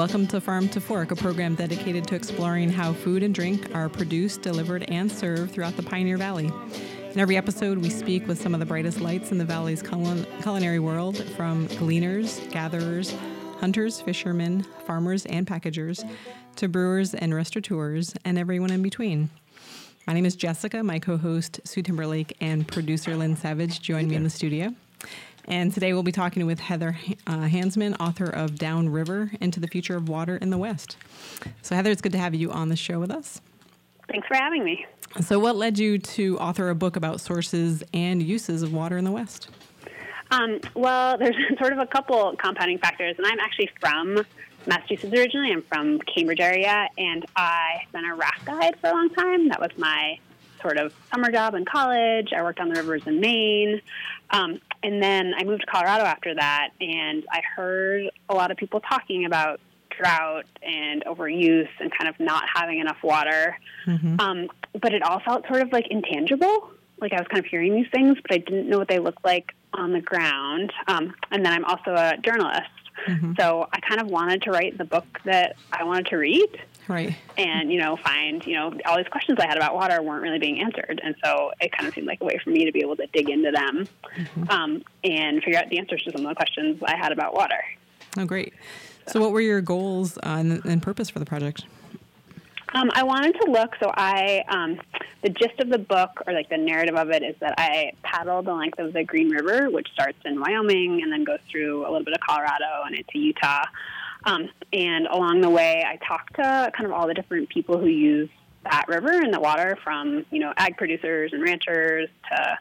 Welcome to Farm to Fork, a program dedicated to exploring how food and drink are produced, delivered, and served throughout the Pioneer Valley. In every episode, we speak with some of the brightest lights in the valley's culinary world, from gleaners, gatherers, hunters, fishermen, farmers, and packagers, to brewers and restaurateurs, and everyone in between. My name is Jessica. My co host, Sue Timberlake, and producer Lynn Savage join me in the studio. And today we'll be talking with Heather uh, Hansman, author of Downriver Into the Future of Water in the West. So, Heather, it's good to have you on the show with us. Thanks for having me. So, what led you to author a book about sources and uses of water in the West? Um, well, there's sort of a couple compounding factors, and I'm actually from Massachusetts originally. I'm from Cambridge area, and I've been a raft guide for a long time. That was my sort of summer job in college. I worked on the rivers in Maine. Um, and then I moved to Colorado after that, and I heard a lot of people talking about drought and overuse and kind of not having enough water. Mm-hmm. Um, but it all felt sort of like intangible. Like I was kind of hearing these things, but I didn't know what they looked like on the ground. Um, and then I'm also a journalist. Mm-hmm. So I kind of wanted to write the book that I wanted to read. Right. And, you know, find, you know, all these questions I had about water weren't really being answered. And so it kind of seemed like a way for me to be able to dig into them mm-hmm. um, and figure out the answers to some of the questions I had about water. Oh, great. So, what were your goals uh, and, and purpose for the project? Um, I wanted to look, so I, um, the gist of the book, or like the narrative of it, is that I paddle the length of the Green River, which starts in Wyoming and then goes through a little bit of Colorado and into Utah. Um, and along the way, I talked to kind of all the different people who use that river and the water from, you know, ag producers and ranchers to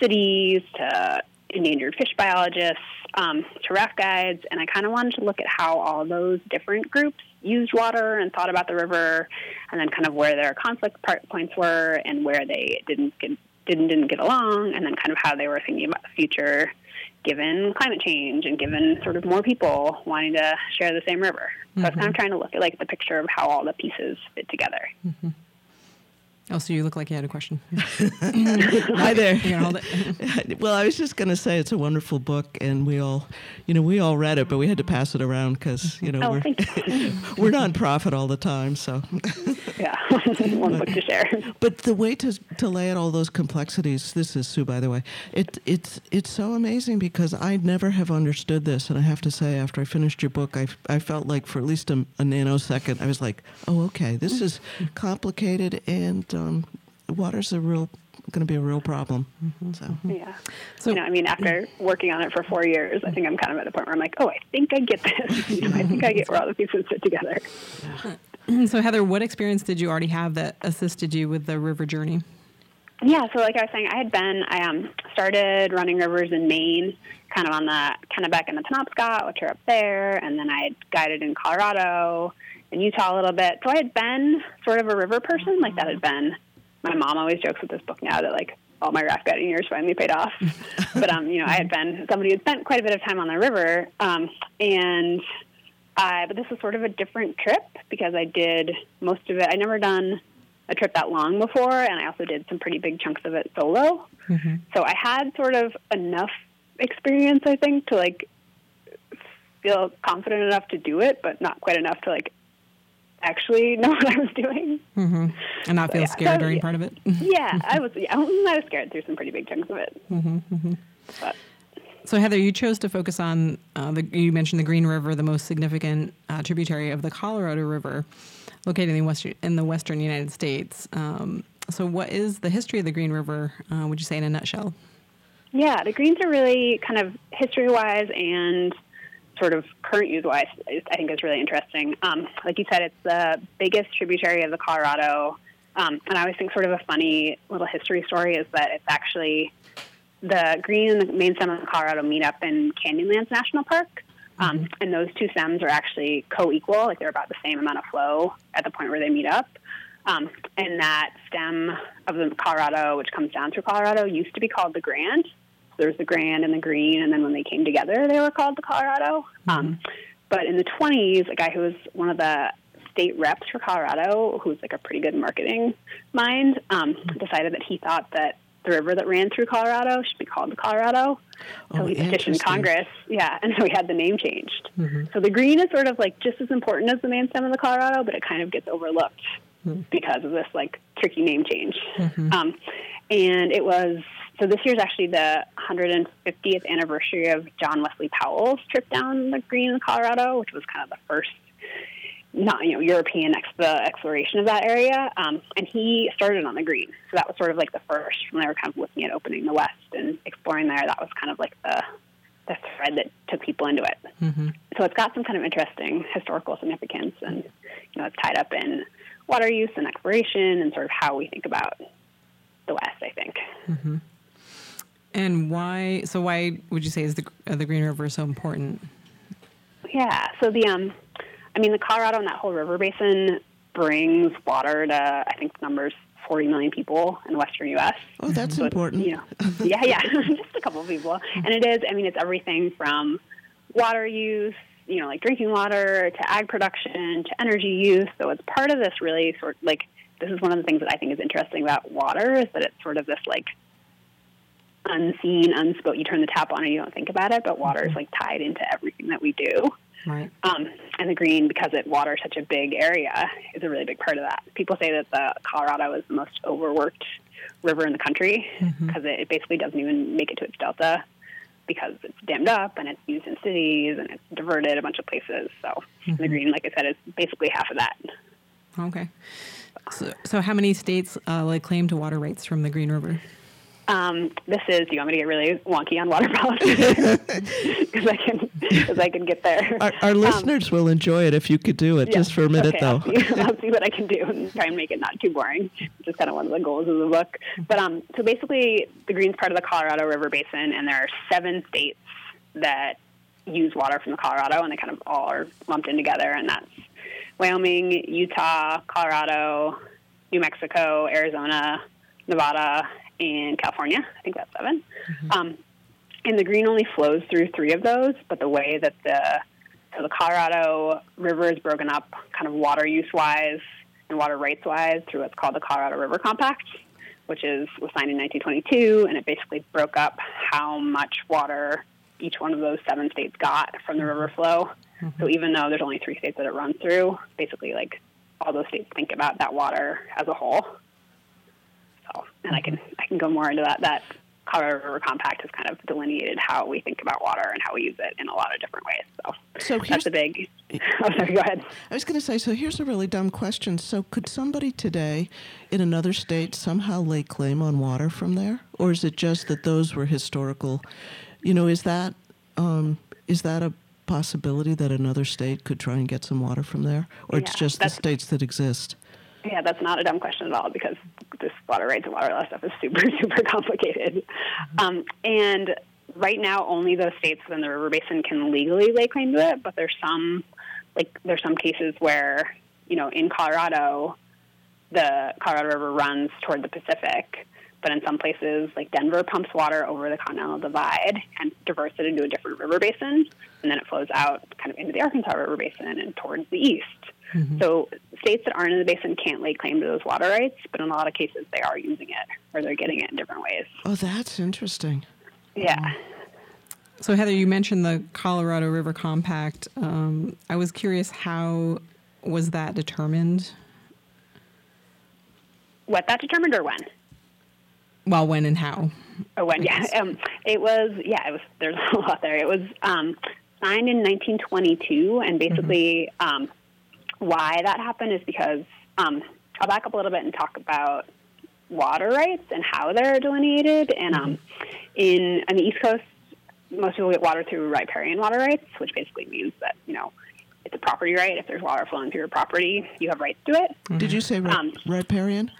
cities to endangered fish biologists um, to raft guides. And I kind of wanted to look at how all those different groups used water and thought about the river and then kind of where their conflict points were and where they didn't get, didn't, didn't get along and then kind of how they were thinking about the future given climate change and given sort of more people wanting to share the same river. So mm-hmm. I was kind of mm-hmm. trying to look at like the picture of how all the pieces fit together. Mm-hmm. Oh, so you look like you had a question. Hi there. well, I was just going to say it's a wonderful book, and we all, you know, we all read it, but we had to pass it around because you know oh, we're we're nonprofit all the time, so yeah, one book to share. But the way to to lay out all those complexities, this is Sue, by the way. It it's it's so amazing because I never have understood this, and I have to say, after I finished your book, I I felt like for at least a, a nanosecond, I was like, oh, okay, this mm. is complicated and um, water's a real going to be a real problem. Mm-hmm. So yeah, so you know, I mean, after working on it for four years, I think I'm kind of at the point where I'm like, oh, I think I get this. you know, I think I get where all the pieces fit together. So Heather, what experience did you already have that assisted you with the river journey? Yeah, so like I was saying, I had been I um started running rivers in Maine, kind of on the Kennebec and the Penobscot, which are up there, and then I had guided in Colorado in Utah a little bit. So I had been sort of a river person, like that had been. My mom always jokes with this book now that like all my raft guiding years finally paid off. but um, you know, I had been somebody who had spent quite a bit of time on the river, um, and I. But this was sort of a different trip because I did most of it. I never done a trip that long before, and I also did some pretty big chunks of it solo. Mm-hmm. So I had sort of enough experience, I think, to like feel confident enough to do it, but not quite enough to like actually know what I was doing. Mm-hmm. And not so, feel yeah. scared so, during yeah. part of it. yeah, I was. Yeah, I was scared through some pretty big chunks of it. Mm-hmm, mm-hmm. But. So Heather, you chose to focus on uh, the. You mentioned the Green River, the most significant uh, tributary of the Colorado River, located in the western in the western United States. Um, so, what is the history of the Green River? Uh, would you say in a nutshell? Yeah, the Greens are really kind of history-wise and sort of current use wise, I think is really interesting. Um, like you said, it's the biggest tributary of the Colorado. Um, and I always think sort of a funny little history story is that it's actually the Green and the main stem of the Colorado meet up in Canyonlands National Park. Um, mm-hmm. And those two stems are actually co equal, like they're about the same amount of flow at the point where they meet up. Um, and that stem of the Colorado, which comes down through Colorado, used to be called the Grand there's the Grand and the Green, and then when they came together, they were called the Colorado. Mm-hmm. Um, but in the 20s, a guy who was one of the state reps for Colorado, who's like a pretty good marketing mind, um, decided that he thought that the river that ran through Colorado should be called the Colorado. So Oh, we petitioned. Congress, yeah, and so we had the name changed. So the green is sort of like just as important as the main stem of the Colorado, but it kind of gets overlooked because of this like tricky name change. Um, and it was so this year's actually the 150th anniversary of John Wesley Powell's trip down the green in Colorado, which was kind of the first not you know European ex- the exploration of that area, um, and he started on the green. So that was sort of like the first when they were kind of looking at opening the West and exploring there. That was kind of like the the thread that took people into it. So it's got some kind of interesting historical significance, and you know it's tied up in water use and exploration and sort of how we think about the West. I think. And why? So why would you say is the uh, the Green River so important? Yeah. So the um, I mean, the Colorado and that whole river basin brings water to I think the numbers 40 million people in the western U.S. Oh, that's So important. You know, yeah, yeah, just a couple of people, and it is. I mean, it's everything from water use, you know, like drinking water, to ag production, to energy use. So it's part of this really sort of like this is one of the things that I think is interesting about water is that it's sort of this like unseen, unspoken. You turn the tap on and you don't think about it, but water is like tied into everything that we do. Right. Um, and the green, because it waters such a big area, is a really big part of that. People say that the Colorado is the most overworked river in the country because it, it basically doesn't even make it to its delta because it's dammed up and it's used in cities and it's diverted a bunch of places. So the green, like I said, is basically half of that. Okay. So, so how many states uh, lay claim to water rights from the Green River? Um, this is. Do you want me to get really wonky on water policy? Because I can, because I can get there. Our, our listeners will enjoy it if you could do it Um, Yeah. just for a minute, okay, though. I'll see, I'll see what I can do and try and make it not too boring. Which is kind of one of the goals of the book. But um, so basically, the Green's part of the Colorado River Basin, and there are seven states that use water from the Colorado, and they kind of all are lumped in together, and that's Wyoming, Utah, Colorado, New Mexico, Arizona, Nevada, and California. I think that's 7 mm-hmm. Um, and the green only flows through three of those, but the way that the so the Colorado River is broken up kind of water use wise and water rights wise through what's called the Colorado River Compact, which is was signed in 1922, and it basically broke up how much water each one of those seven states got from the river mm-hmm. flow. So mm-hmm. even though there's only three states that it runs through, basically like all those states think about that water as a whole. So, and I can I can go more into that. That Colorado River Compact has kind of delineated how we think about water and how we use it in a lot of different ways. So, So that's a big. Oh, sorry. Go ahead. I was going to say, so here's a really dumb question. So, could somebody today in another state somehow lay claim on water from there, or is it just that those were historical? You know, is that um, is that a possibility that another state could try and get some water from there, or it's just the states that exist? Yeah, that's not a dumb question at all because this water rights and water law stuff is super, super complicated. Um, and right now, only those states within the river basin can legally lay claim to it. But there's some, like there's some cases where, you know, in Colorado, the Colorado River runs toward the Pacific. But in some places, like Denver, pumps water over the Continental Divide and diverts it into a different river basin, and then it flows out kind of into the Arkansas River Basin and towards the east. So states that aren't in the basin can't lay claim to those water rights, but in a lot of cases they are using it or they're getting it in different ways. Oh, that's interesting. Yeah. So Heather, you mentioned the Colorado River Compact. Um, I was curious how was that determined? What that determined or when? Well, when and how? Or when? Yeah. Um, it was. Yeah. It was. There's a lot there. It was um, signed in 1922, and basically, um, why that happened is because um, I'll back up a little bit and talk about water rights and how they're delineated. And um, in on the East Coast, most people get water through riparian water rights, which basically means that you know it's a property right. If there's water flowing through your property, you have rights to it. Did you say ri- Um, riparian?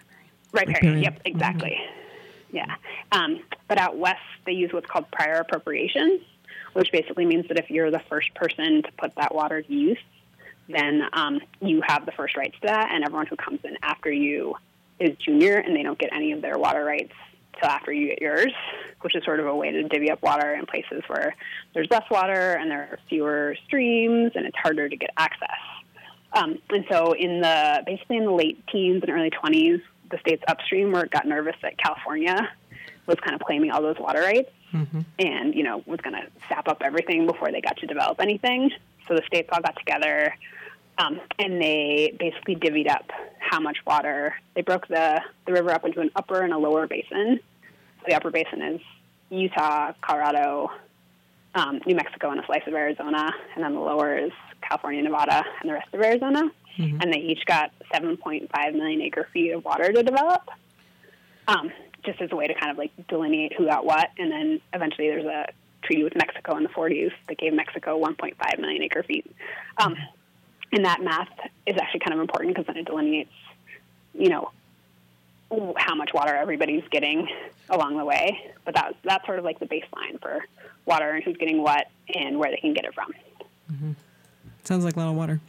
Riparian. Riparian. Yep, exactly. Yeah. Um, but out west, they use what's called prior appropriation, which basically means that if you're the first person to put that water to use, then um, you have the first rights to that, and everyone who comes in after you is junior, and they don't get any of their water rights till after you get yours, which is sort of a way to divvy up water in places where there's less water and there are fewer streams, and it's harder to get access. Um, and so, in the basically in the late teens and early 20s, the states upstream where it got nervous that California was kind of claiming all those water rights and, you know, was going to sap up everything before they got to develop anything. So the states all got together um, and they basically divvied up how much water. They broke the, the river up into an upper and a lower basin. The upper basin is Utah, Colorado, um, New Mexico, and a slice of Arizona. And then the lower is California, Nevada, and the rest of Arizona. And they each got 7.5 million acre feet of water to develop, um, just as a way to kind of like delineate who got what. And then eventually there's a treaty with Mexico in the 40s that gave Mexico 1.5 million acre feet. Um, and that math is actually kind of important because then it delineates, you know, how much water everybody's getting along the way. But that's that's sort of like the baseline for water and who's getting what and where they can get it from. Sounds like a lot of water.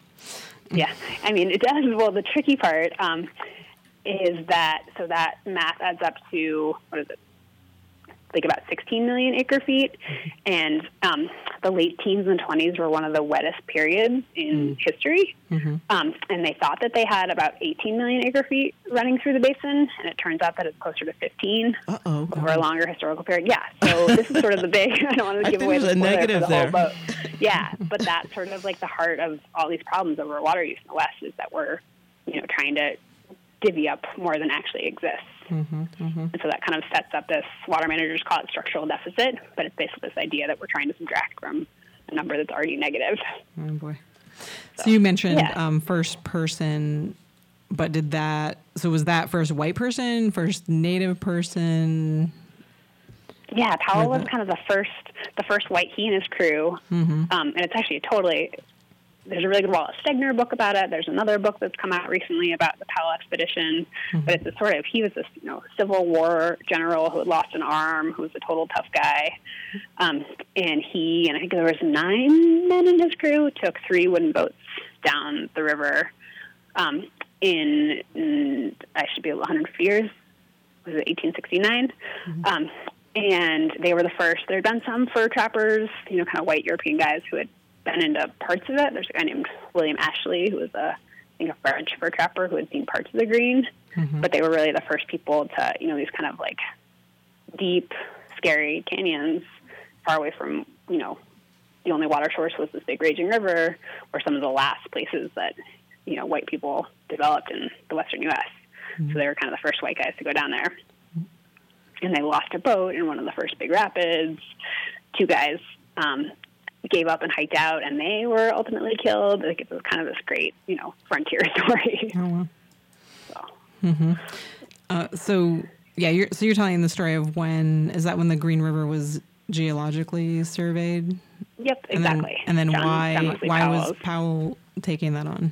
Yeah, I mean it does. Well, the tricky part um, is that so that math adds up to what is it? Like about 16 million acre feet, and um, the late teens and 20s were one of the wettest periods in history. Um, and they thought that they had about 18 million acre feet running through the basin, and it turns out that it's closer to 15 Uh oh. over a longer historical period. Yeah, so this is sort of the big. I don't want to give away the negative the there. whole boat. Yeah, but that's sort of like the heart of all these problems over water use in the West is that we're, you know, trying to divvy up more than actually exists. And so that kind of sets up this water managers call it structural deficit, but it's basically this idea that we're trying to subtract from a number that's already negative. Oh boy. So you mentioned yeah. um, first person, but did that? So was that first white person, first native person? Yeah, Powell was kind of the first, the first white he and his crew, um, and it's actually a totally. There's a really good Wallace Stegner book about it. There's another book that's come out recently about the Powell expedition, but it's a sort of he was this you know Civil War general who had lost an arm, who was a total tough guy, um, and he and I think there was nine men in his crew took three wooden boats down the river, um, in, in I should be 100 years was it 1869? Um, and they were the first. There had been some fur trappers, you know, kind of white European guys who had been into parts of it. There's a guy named William Ashley who was a, I think, a French fur trapper who had seen parts of the green. But they were really the first people to, you know, these kind of like deep, scary canyons far away from, you know, the only water source was this big raging river, were some of the last places that, you know, white people developed in the western U.S. So they were kind of the first white guys to go down there. And they lost a boat in one of the first big rapids. Two guys um, gave up and hiked out, and they were ultimately killed. Like it was kind of this great, you know, frontier story. Oh wow. So, Uh, so yeah, you're so you're telling the story of when is that when the Green River was geologically surveyed? yep, And then, exactly. and then John- why John why was Powell taking that on?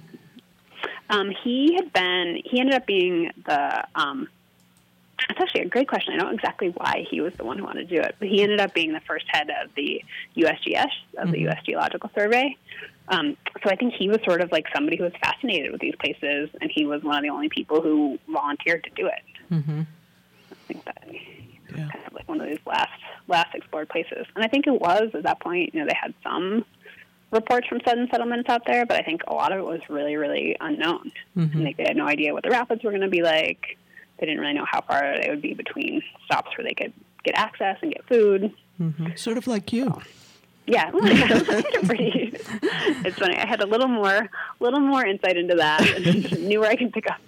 Um, he had been. He ended up being the. Um, that's actually a great question. I don't know exactly why he was the one who wanted to do it, but he ended up being the first head of the USGS of the U.S. Geological Survey. Um, so I think he was sort of like somebody who was fascinated with these places, and he was one of the only people who volunteered to do it. Mm-hmm. I think that Yeah. kind of like one of these last last explored places. And I think it was at that point. You know, they had some reports from sudden settlements out there, but I think a lot of it was really, really unknown. Mm-hmm. Like they had no idea what the rapids were going to be like. They didn't really know how far they would be between stops where they could get access and get food. Mm-hmm. Sort of like you. Yeah, pretty. It's funny. I had a little more, little more insight into that, and knew where I could pick up,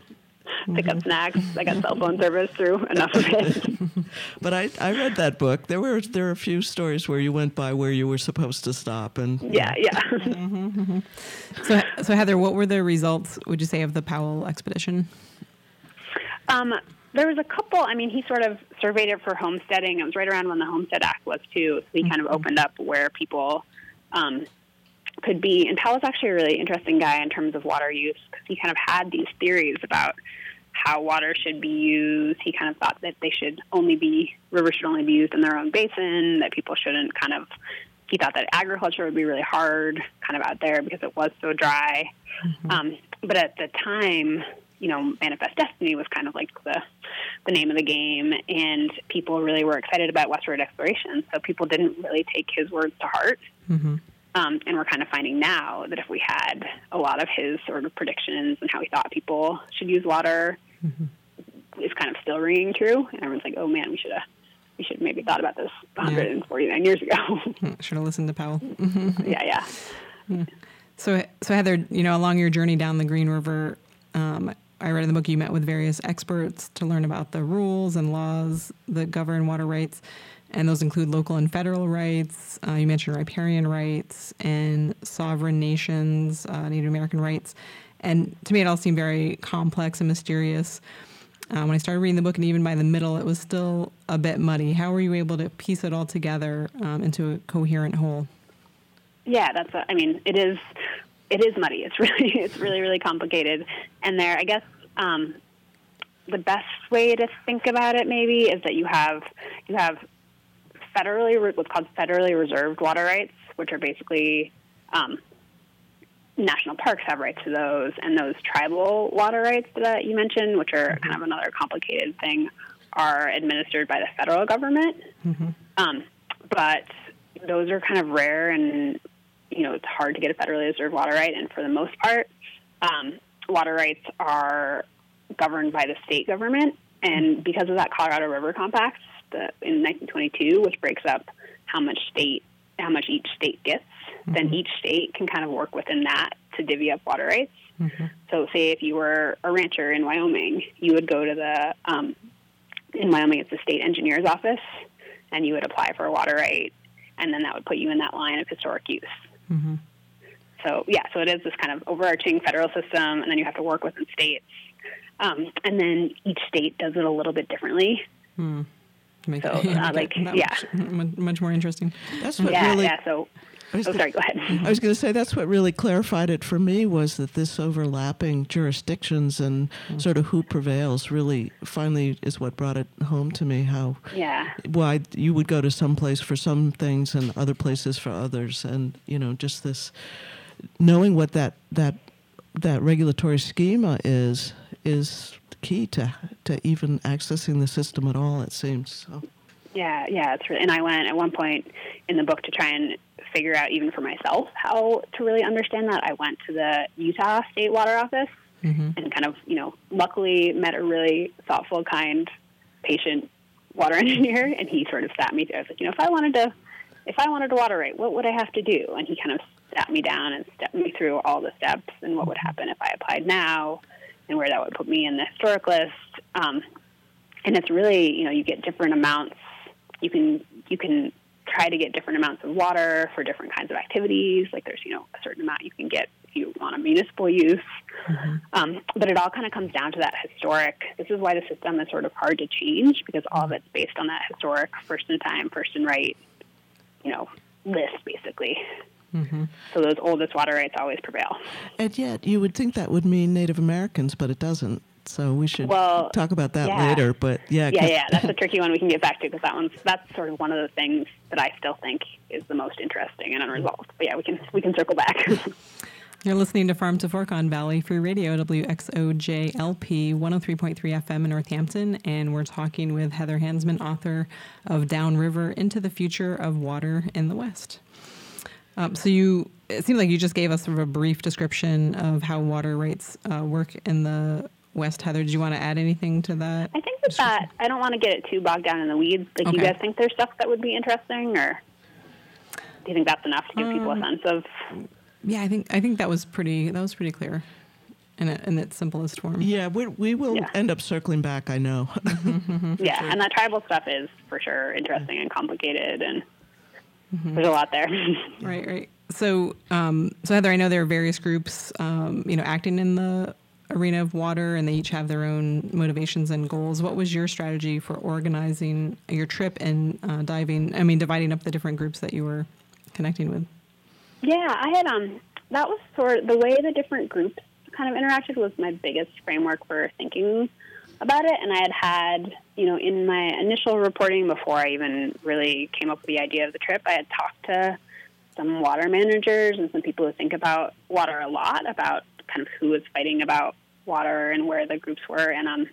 pick up mm-hmm. snacks. I got cell phone service through enough of it. But I, I read that book. There were there were a few stories where you went by where you were supposed to stop, and Yeah, yeah. Mm-hmm, so so Heather, what were the results? Would you say of the Powell expedition? Um, there was a couple. I mean, he sort of surveyed it for homesteading. It was right around when the Homestead Act was too. So he kind of opened up where people um, could be. And Powell's actually a really interesting guy in terms of water use because he kind of had these theories about how water should be used. He kind of thought that they should only be rivers should only be used in their own basin. That people shouldn't kind of. He thought that agriculture would be really hard, kind of out there because it was so dry. Um, but at the time, you know, Manifest Destiny was kind of like the the name of the game, and people really were excited about westward exploration. So people didn't really take his words to heart. Mm-hmm. Um, and we're kind of finding now that if we had a lot of his sort of predictions and how he thought people should use water is kind of still ringing true. And everyone's like, oh man, we should have we should have maybe thought about this 149 years ago. Should have listened to Powell. yeah, yeah. So, so Heather, you know, along your journey down the Green River, um, I read in the book you met with various experts to learn about the rules and laws that govern water rights, and those include local and federal rights. Uh, you mentioned riparian rights and sovereign nations, uh, Native American rights, and to me, it all seemed very complex and mysterious. Uh, when I started reading the book, and even by the middle, it was still a bit muddy. How were you able to piece it all together um, into a coherent whole? Yeah, that's. A, I mean, it is. It is muddy. It's really, it's really, really complicated. And there, I guess, um, the best way to think about it maybe is that you have you have federally what's called federally reserved water rights, which are basically um, national parks have rights to those, and those tribal water rights that you mentioned, which are kind of another complicated thing, are administered by the federal government. Mm-hmm. Um, but those are kind of rare, and you know it's hard to get a federally reserved water right. And for the most part, um, water rights are governed by the state government. And because of that Colorado River Compact the, in 1922, which breaks up how much state, how much each state gets, mm-hmm. then each state can kind of work within that to divvy up water rights. Mm-hmm. So, say if you were a rancher in Wyoming, you would go to the um, in Wyoming, it's the state engineer's office, and you would apply for a water right, and then that would put you in that line of historic use. Mm-hmm. So, yeah, so it is this kind of overarching federal system, and then you have to work within states. Um, and then each state does it a little bit differently. Hmm. so, uh, like, yeah, much, much, more interesting. That's what yeah, really. Yeah, so oh, sorry. Go ahead. I was going to say that's what really clarified it for me was that this overlapping jurisdictions and mm. sort of who prevails really finally is what brought it home to me. How yeah why you would go to some place for some things and other places for others, and you know just this knowing what that that that regulatory schema is is key to to even accessing the system at all. It seems so. Yeah, yeah, it's really, and I went at one point in the book to try and figure out even for myself how to really understand that. I went to the Utah State Water Office mm-hmm. and kind of, you know, luckily met a really thoughtful, kind, patient water engineer, and he sort of sat me through. I was like, you know, if I wanted to, if I wanted to water right, what would I have to do? And he kind of sat me down and stepped me through all the steps and what would happen if I applied now and where that would put me in the historic list. Um, and it's really, you know, you get different amounts. You can you can try to get different amounts of water for different kinds of activities. Like there's, you know, a certain amount you can get if you want a municipal use. Mm-hmm. Um, but it all kind of comes down to that historic. This is why the system is sort of hard to change because all of it's based on that historic first in time, first in right, you know, list basically. Mm-hmm. So those oldest water rights always prevail. And yet, you would think that would mean Native Americans, but it doesn't. So we should well, talk about that yeah. later. But yeah, yeah, yeah, that's a tricky one we can get back to because that one's that's sort of one of the things that I still think is the most interesting and unresolved. But yeah, we can we can circle back. You're listening to Farm to Fork on Valley Free Radio, WXOJLP 103.3 FM in Northampton, and we're talking with Heather Hansman, author of Downriver Into the Future of Water in the West. Um, so you, it seems like you just gave us sort of a brief description of how water rights uh, work in the West. Heather, did you want to add anything to that? I think that, that I don't want to get it too bogged down in the weeds. Like, okay. you guys think there's stuff that would be interesting, or do you think that's enough to give um, people a um, sense of? Yeah, I think I think that was pretty that was pretty clear. In, a, in its simplest form. Yeah, we, we will yeah. end up circling back. I know. Mm-hmm, mm-hmm, yeah, sure. and that tribal stuff is for sure interesting and complicated, and Mm-hmm. There's a lot there. right, right. So, um, so Heather, I know there are various groups, um, you know, acting in the arena of water, and they each have their own motivations and goals. What was your strategy for organizing your trip and uh, diving? I mean, dividing up the different groups that you were connecting with. Yeah, I had um, that was sort of the way the different groups kind of interacted was my biggest framework for thinking about it. And I had had, you know, in my initial reporting before I even really came up with the idea of the trip, I had talked to some water managers and some people who think about water a lot, about kind of who was fighting about water and where the groups were. And um,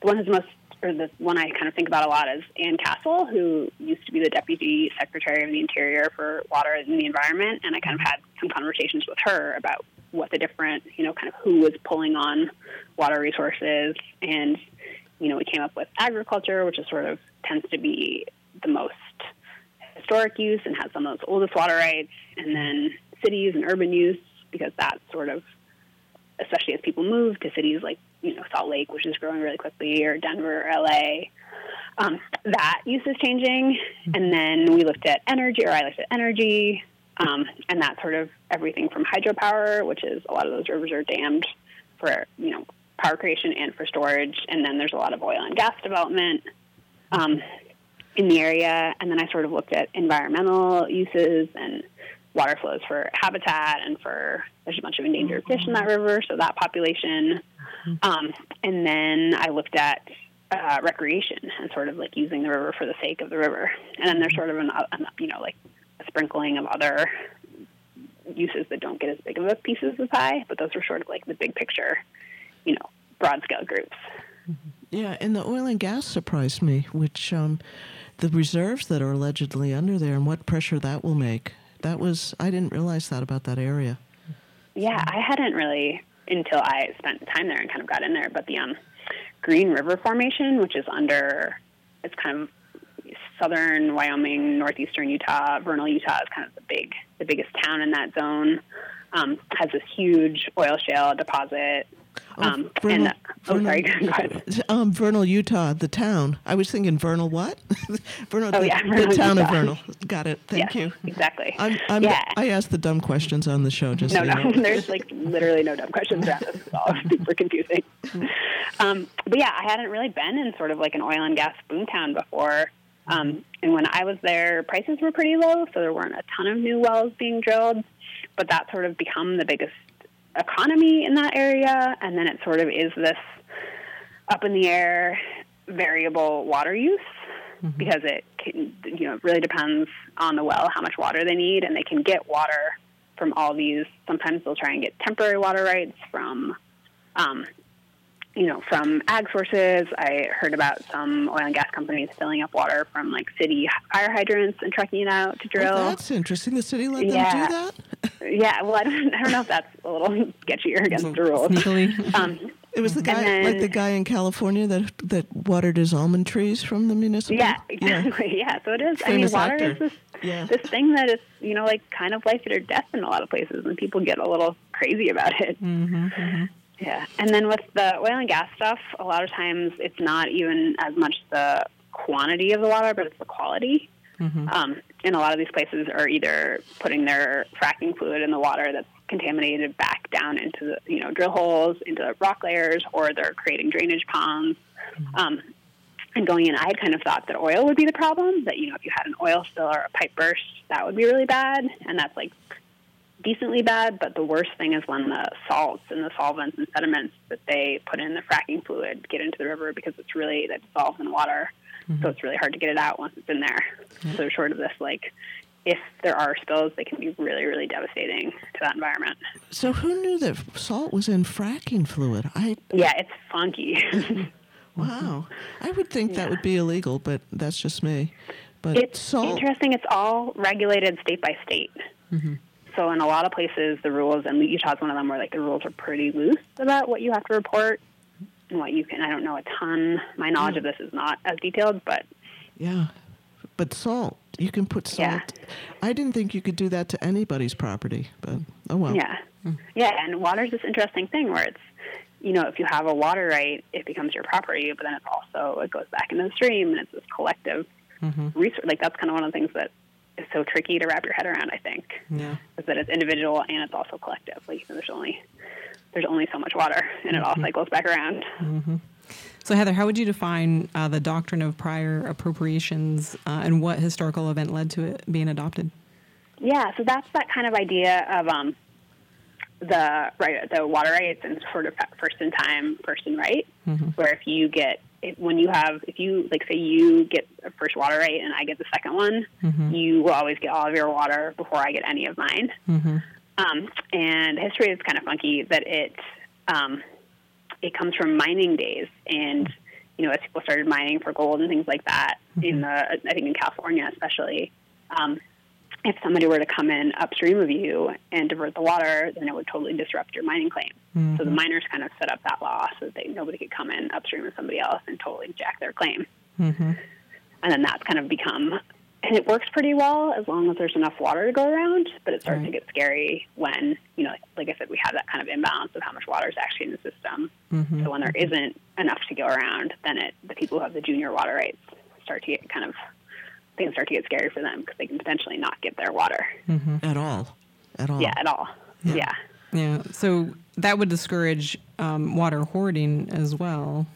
the one who's most, or the one I kind of think about a lot is Anne Castle, who used to be the Deputy Secretary of the Interior for Water and the Environment. And I kind of had some conversations with her about what the different, you know, kind of who was pulling on water resources. And you know, we came up with agriculture, which is sort of tends to be the most historic use and has some of those oldest water rights, and then cities and urban use because that's sort of, especially as people move to cities like you know Salt Lake, which is growing really quickly, or Denver, or LA. Um, that use is changing, and then we looked at energy, or I looked at energy, um, and that's sort of everything from hydropower, which is a lot of those rivers are dammed for you know power creation and for storage, and then there's a lot of oil and gas development um, in the area. And then I sort of looked at environmental uses and water flows for habitat and for there's a bunch of endangered fish in that river, so that population. Um, and then I looked at uh, recreation and sort of like using the river for the sake of the river. And then there's sort of an, an you know like a sprinkling of other uses that don't get as big of a piece of the pie, but those are sort of like the big picture, you know, broad scale groups. Yeah, and the oil and gas surprised me, which um, the reserves that are allegedly under there and what pressure that will make. That was I didn't realize that about that area. Yeah, I hadn't really until I spent time there and kind of got in there. But the um, Green River Formation, which is under, it's kind of southern Wyoming, northeastern Utah, Vernal, Utah is kind of the big, the biggest town in that zone. Um, has this huge oil shale deposit um, Vernal, and, uh, oh, Vernal, sorry, go ahead. Um, Vernal, Utah, the town. I was thinking Vernal what? Vernal, Oh, the, yeah, the Vernal, town of Vernal. Got it. Thank Yes, you. Exactly. I'm, I'm, yeah. I ask the dumb questions on the show. Just no, so you no, know. there's like literally no dumb questions around this. It's all super confusing. Um, but yeah, I hadn't really been in sort of like an oil and gas boomtown before. Um, and when I was there, prices were pretty low, so there weren't a ton of new wells being drilled. But that sort of become the biggest economy in that area, and then it sort of is this up in the air variable water use because it can, you know really depends on the well how much water they need, and they can get water from all these. Sometimes they'll try and get temporary water rights from. Um, you know, from ag sources, I heard about some oil and gas companies filling up water from like city fire hydrants and trucking it out to drill. Oh, that's interesting. The city let Yeah. them do that? Yeah, well, I don't, I don't know if that's a little sketchier against the rules. Sneakily. Um, It was the guy, And like the guy in California that that watered his almond trees from the municipal. yeah, exactly. Yeah. so it is. Famous I mean, water actor. is this Yeah. this thing that is, you know, like kind of life or death in a lot of places, and people get a little crazy about it. Mm-hmm, Yeah, and then with the oil and gas stuff, a lot of times it's not even as much the quantity of the water, but it's the quality. Um, and a lot of these places are either putting their fracking fluid in the water that's contaminated back down into the you know drill holes, into the rock layers, or they're creating drainage ponds. Um, and going in, I had kind of thought that oil would be the problem. That you know, if you had an oil spill or a pipe burst, that would be really bad, and that's like decently bad. But the worst thing is when the salts and the solvents and sediments that they put in the fracking fluid get into the river because it's really that dissolves in water. So mm-hmm. it's really hard to get it out once it's in there. So short of this like, if there are spills, they can be really, really devastating to that environment. So who knew that salt was in fracking fluid? I Yeah, it's funky. wow. I would think that would be illegal, but that's just me. But It's salt. interesting. It's all regulated state by state. Mm-hmm. So in a lot of places, the rules, and Utah's one of them, where like the rules are pretty loose about what you have to report and what you can. I don't know a ton. My knowledge of this is not as detailed, but Yeah. But salt, you can put salt. Yeah. I didn't think you could do that to anybody's property, but oh well. yeah, hmm. yeah. And water's this interesting thing where it's, you know, if you have a water right, it becomes your property, but then it's also it goes back into the stream, and it's this collective mm-hmm. resource. Like that's kind of one of the things that is so tricky to wrap your head around. I think. Yeah. is that it's individual and it's also collective. Like there's only there's only so much water, and it all cycles back around. So, Heather, how would you define uh, the doctrine of prior appropriations uh, and what historical event led to it being adopted? Yeah, so that's that kind of idea of um, the right the water rights and sort of first in time, first in right, where if you get if, when you have if you like say you get a first water right and I get the second one, you will always get all of your water before I get any of mine. Um, and history is kind of funky that it um, it comes from mining days. And you know as people started mining for gold and things like that in the I think in California especially um, if somebody were to come in upstream of you and divert the water, then it would totally disrupt your mining claim. Mm-hmm. So the miners kind of set up that law so that they, nobody could come in upstream of somebody else and totally jack their claim. Mm-hmm. And then that's kind of become, and it works pretty well as long as there's enough water to go around. But it starts right. to get scary when, you know, like, like, I said, we have that kind of imbalance of how much water is actually in the system. Mm-hmm. So when there isn't enough to go around, then it the people who have the junior water rights start to get kind of things start to get scary for them because they can potentially not get their water mm-hmm. at all. At all. Yeah, at all. Yeah. Yeah. yeah. So that would discourage um, water hoarding as well.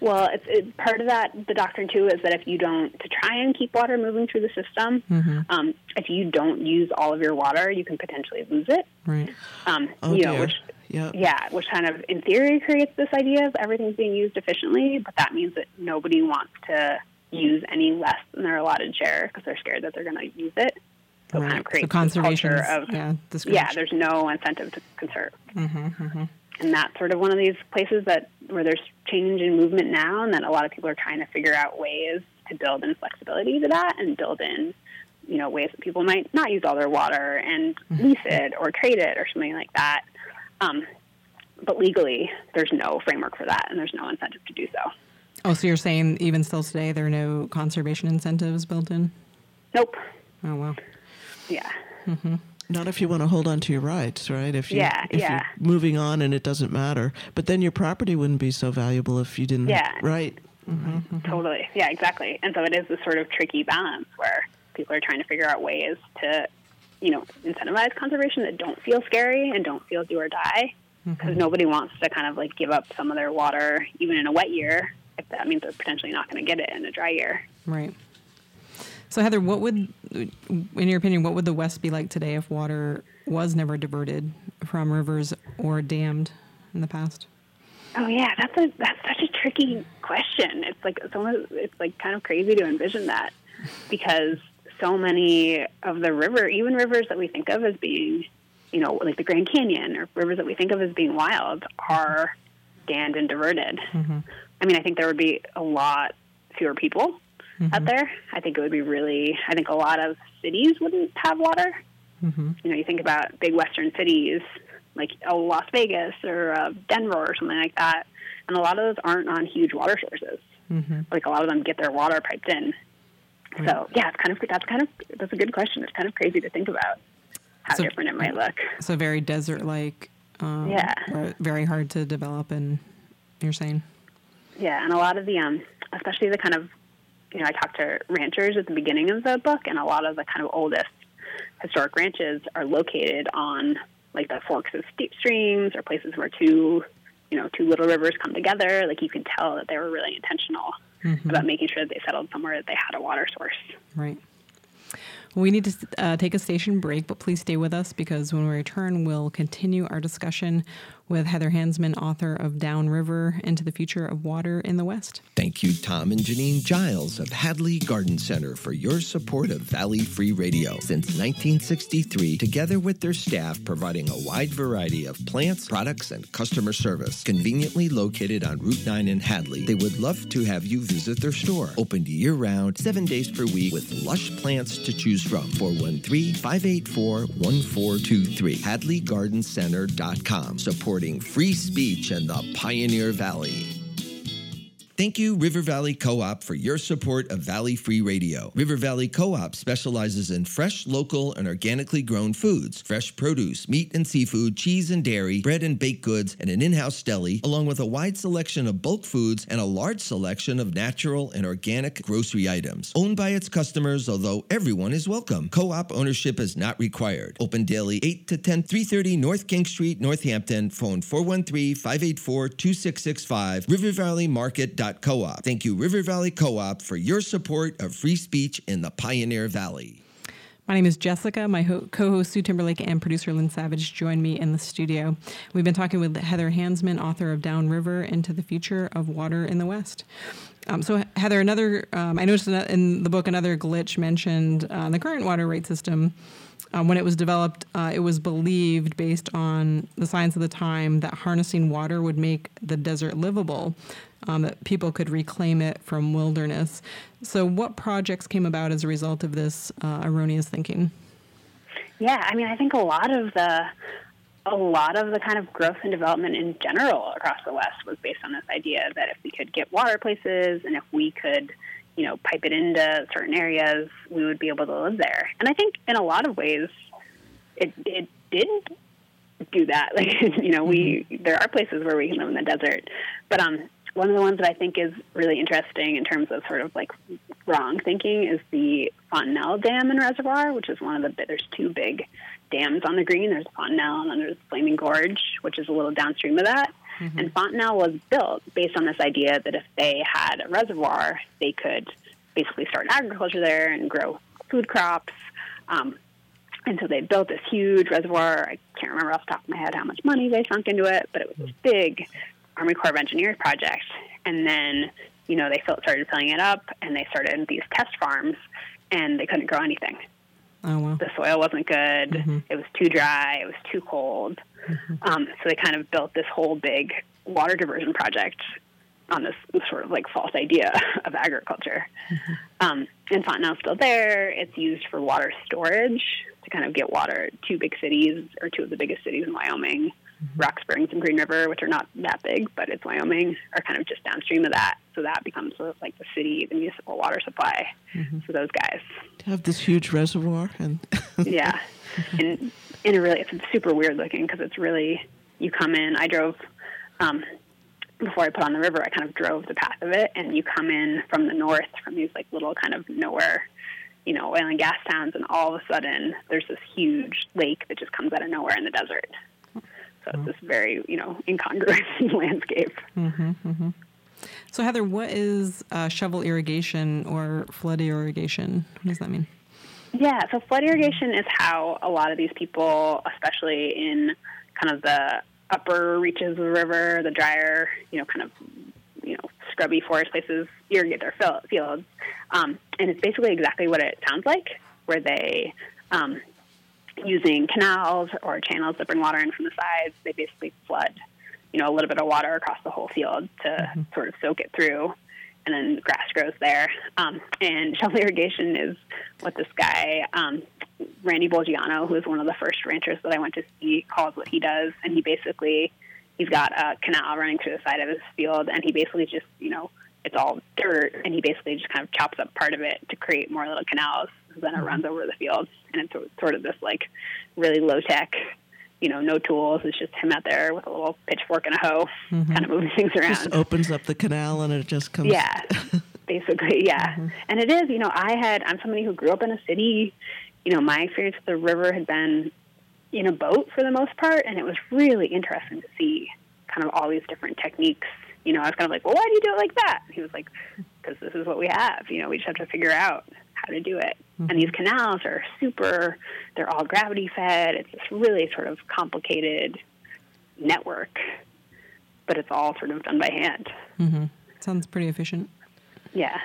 Well, it's, it's, part of that. The doctrine too is that if you don't to try and keep water moving through the system, mm-hmm. um, if you don't use all of your water, you can potentially lose it. Right. Um, oh, you know, which yep. yeah, which kind of in theory creates this idea of everything's being used efficiently, but that means that nobody wants to use any less than their allotted share because they're scared that they're going to use it. So right. kind of creates so conservation of yeah, yeah, there's no incentive to conserve. Mm-hmm, mm-hmm. And that's sort of one of these places that where there's change in movement now, and that a lot of people are trying to figure out ways to build in flexibility to that, and build in, you know, ways that people might not use all their water and mm-hmm. lease it or trade it or something like that. Um, but legally, there's no framework for that, and there's no incentive to do so. Oh, so you're saying even still today there are no conservation incentives built in? Nope. Oh wow. Yeah. Mm-hmm. Not if you want to hold on to your rights, right? If you, yeah, if yeah. you're moving on and it doesn't matter, but then your property wouldn't be so valuable if you didn't. Yeah. Right. Mm-hmm, mm-hmm. Totally. Yeah, exactly. And so it is this sort of tricky balance where people are trying to figure out ways to, you know, incentivize conservation that don't feel scary and don't feel do or die, because mm-hmm. nobody wants to kind of like give up some of their water even in a wet year if that means they're potentially not going to get it in a dry year. Right. So Heather, what would, in your opinion, what would the West be like today if water was never diverted from rivers or dammed in the past? Oh yeah, that's a that's such a tricky question. It's like so it's like kind of crazy to envision that because so many of the river, even rivers that we think of as being, you know, like the Grand Canyon or rivers that we think of as being wild, are dammed and diverted. Mm-hmm. I mean, I think there would be a lot fewer people mm-hmm. out there. I think it would be really. I think a lot of cities wouldn't have water. Mm-hmm. You know, you think about big Western cities like oh, Las Vegas or uh, Denver or something like that, and a lot of those aren't on huge water sources. Mm-hmm. Like a lot of them get their water piped in. Right. So yeah, it's kind of that's kind of that's a good question. It's kind of crazy to think about how so, different it might look. So very desert-like. Um, yeah. Very hard to develop, and you're saying. Yeah, and a lot of the, um, especially the kind of, you know, I talked to ranchers at the beginning of the book, and a lot of the kind of oldest historic ranches are located on like the forks of steep streams or places where two, you know, two little rivers come together. Like you can tell that they were really intentional mm-hmm. about making sure that they settled somewhere that they had a water source. Right. We need to uh, take a station break, but please stay with us because when we return, we'll continue our discussion with Heather Hansman, author of Downriver Into the Future of Water in the West. Thank you, Tom and Janine Giles of Hadley Garden Center, for your support of Valley Free Radio. Since 1963, together with their staff providing a wide variety of plants, products, and customer service. Conveniently located on Route 9 in Hadley, they would love to have you visit their store. Opened year round, seven days per week, with lush plants to choose from. 413 584 1423. HadleyGardenCenter.com. Supporting free speech in the Pioneer Valley. Thank you, River Valley Co op, for your support of Valley Free Radio. River Valley Co op specializes in fresh, local, and organically grown foods, fresh produce, meat and seafood, cheese and dairy, bread and baked goods, and an in house deli, along with a wide selection of bulk foods and a large selection of natural and organic grocery items. Owned by its customers, although everyone is welcome. Co op ownership is not required. Open daily 8 to 10, 330 North King Street, Northampton. Phone 413 584 2665. River Valley Co-op. Thank you, River Valley Co-op, for your support of free speech in the Pioneer Valley. My name is Jessica. My ho- co-host Sue Timberlake and producer Lynn Savage join me in the studio. We've been talking with Heather Hansman, author of Downriver Into the Future of Water in the West. Um, so, Heather, another um, I noticed in the book another glitch mentioned uh, the current water rate system um, when it was developed, uh, it was believed, based on the science of the time, that harnessing water would make the desert livable. um, that people could reclaim it from wilderness. So, what projects came about as a result of this uh, erroneous thinking? Yeah, I mean, I think a lot of the a lot of the kind of growth and development in general across the West was based on this idea that if we could get water places and if we could, you know, pipe it into certain areas, we would be able to live there. And I think in a lot of ways, it it didn't do that. Like, you know, we there are places where we can live in the desert, but um, one of the ones that I think is really interesting in terms of sort of like wrong thinking is the Fontenelle Dam and Reservoir, which is one of the there's two big dams on the green. There's Fontenelle and then there's Flaming Gorge, which is a little downstream of that. Mm-hmm. And Fontenelle was built based on this idea that if they had a reservoir, they could basically start agriculture there and grow food crops. Um, and so they built this huge reservoir. I can't remember off the top of my head how much money they sunk into it, but it was this big Army Corps of Engineers project. And then, you know, they started filling it up and they started these test farms and they couldn't grow anything. Oh, wow. The soil wasn't good. Mm-hmm. It was too dry. It was too cold. Mm-hmm. Um, so they kind of built this whole big water diversion project on this sort of like false idea of agriculture. Mm-hmm. Um, and Fontenelle's still there. It's used for water storage to kind of get water to big cities or two of the biggest cities in Wyoming. Mm-hmm. Rock Springs and Green River, which are not that big, but it's Wyoming, are kind of just downstream of that. So that becomes sort of like the city, the municipal water supply mm-hmm. for those guys. To have this huge reservoir and yeah, and in a really it's super weird looking because it's really you come in. I drove um, before I put on the river. I kind of drove the path of it, and you come in from the north from these like little kind of nowhere you know, oil and gas towns, and all of a sudden there's this huge lake that just comes out of nowhere in the desert. So it's this very, you know, incongruous landscape. Mm-hmm, mm-hmm. So Heather, what is uh, shovel irrigation or flood irrigation? What does that mean? Yeah, so flood irrigation is how a lot of these people, especially in kind of the upper reaches of the river, the drier, you know, kind of, you know, scrubby forest places, irrigate their fields. Um, and it's basically exactly what it sounds like, where they um, using canals or channels that bring water in from the sides. They basically flood, you know, a little bit of water across the whole field to mm-hmm. sort of soak it through, and then grass grows there. Um, and shovel irrigation is what this guy, um, Randy Bolgiano, who is one of the first ranchers that I went to see, calls what he does. And he basically, he's got a canal running through the side of his field, and he basically just, you know, it's all dirt, and he basically just kind of chops up part of it to create more little canals. Then it mm-hmm. runs over the field, and it's sort of this like really low tech, you know, no tools. It's just him out there with a little pitchfork and a hoe, mm-hmm. kind of moving things around. Just opens up the canal, and it just comes. Yeah, basically, yeah. Mm-hmm. And it is, you know, I had I'm somebody who grew up in a city. You know, my experience with the river had been in a boat for the most part, and it was really interesting to see kind of all these different techniques you know, I was kind of like, well, why do you do it like that? And he was like, because this is what we have. You know, we just have to figure out how to do it. Mm-hmm. And these canals are super, they're all gravity fed. It's this really sort of complicated network, but it's all sort of done by hand. Mm-hmm. Sounds pretty efficient. Yeah.